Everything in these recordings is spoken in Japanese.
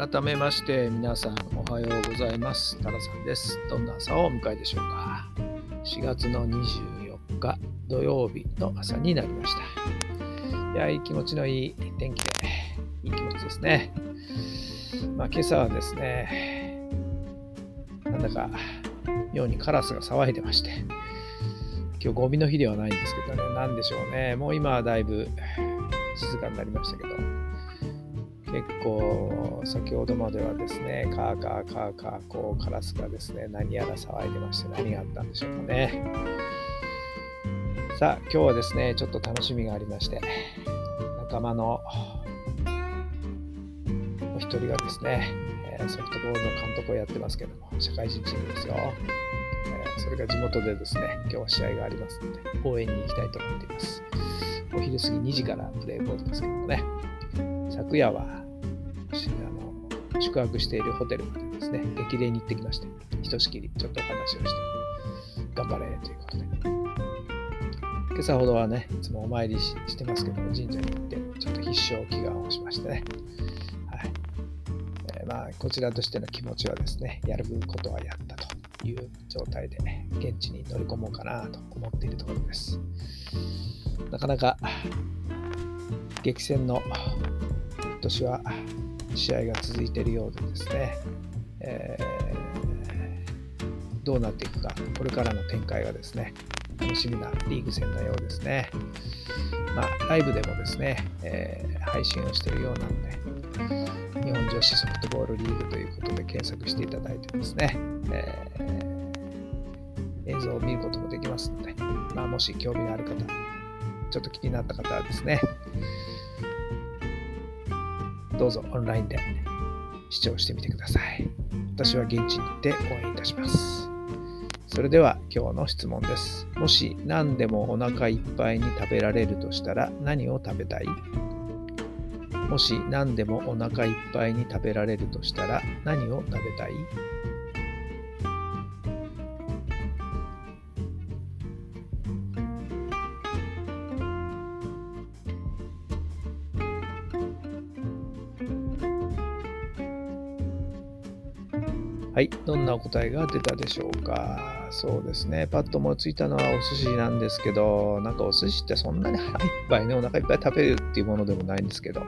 改めまして皆さんおはようございます。タラさんですどんな朝をお迎えでしょうか。4月の24日土曜日の朝になりました。いやいい気持ちのいい天気でいい気持ちですね。まあ今朝はですねなんだか妙にカラスが騒いでまして今日ゴミの日ではないんですけどね何でしょうね。もう今はだいぶ静かになりましたけど。結構先ほどまではですねカーカーカーカーこうカラスがですね何やら騒いでまして何があったんでしょうかね。さあ今日はですねちょっと楽しみがありまして仲間のお一人がですねソフトボールの監督をやってますけども社会人チームですよ。それが地元でですね今日は試合がありますので応援に行きたいと思っています。お昼過ぎ2時からプレーボールですけどもね。昨夜はあの宿泊しているホテルまでですね、激励に行ってきまして、ひとしきりちょっとお話をして、頑張れということで。今朝ほどはね、いつもお参りしてますけども、神社に行って、ちょっと必勝祈願をしましてね。はいえー、まあ、こちらとしての気持ちはですね、やることはやったという状態で、現地に乗り込もうかなと思っているところです。なかなか激戦の今年は試合が続いているようでですね、えー、どうなっていくか、これからの展開がですね、楽しみなリーグ戦のようですね。まあ、ライブでもですね、えー、配信をしているようなので、日本女子ソフトボールリーグということで検索していただいてですね、えー、映像を見ることもできますので、まあ、もし興味がある方、ちょっと気になった方はですね、どうぞオンラインで視聴してみてください。私は現地に行って応援いたします。それでは今日の質問です。もし何でもお腹いっぱいに食べられるとしたら何を食べたい？もし何でもお腹いっぱいに食べられるとしたら何を食べたい？はい、どんなお答えが出たでしょうか？そうですね、パッと思いついたのはお寿司なんですけど、なんかお寿司ってそんなに腹いっぱいね、お腹いっぱい食べるっていうものでもないんですけど、ま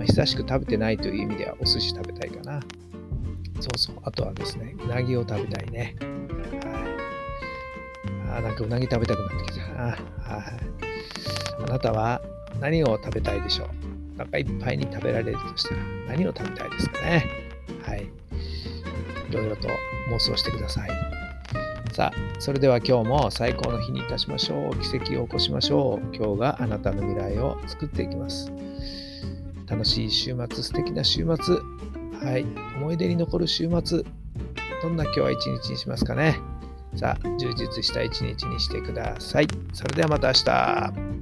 あ、久しく食べてないという意味ではお寿司食べたいかな。そうそう、あとはですね、うなぎを食べたいね。はい。あなんかうなぎ食べたくなってきたな。はい。あなたは何を食べたいでしょう？お腹いっぱいに食べられるとしたら何を食べたいですかね？はい。いろいろと妄想してください。さあ、それでは今日も最高の日にいたしましょう。奇跡を起こしましょう。今日があなたの未来を作っていきます。楽しい週末、素敵な週末。はい、思い出に残る週末。どんな今日は一日にしますかね。さあ、充実した一日にしてください。それではまた明日。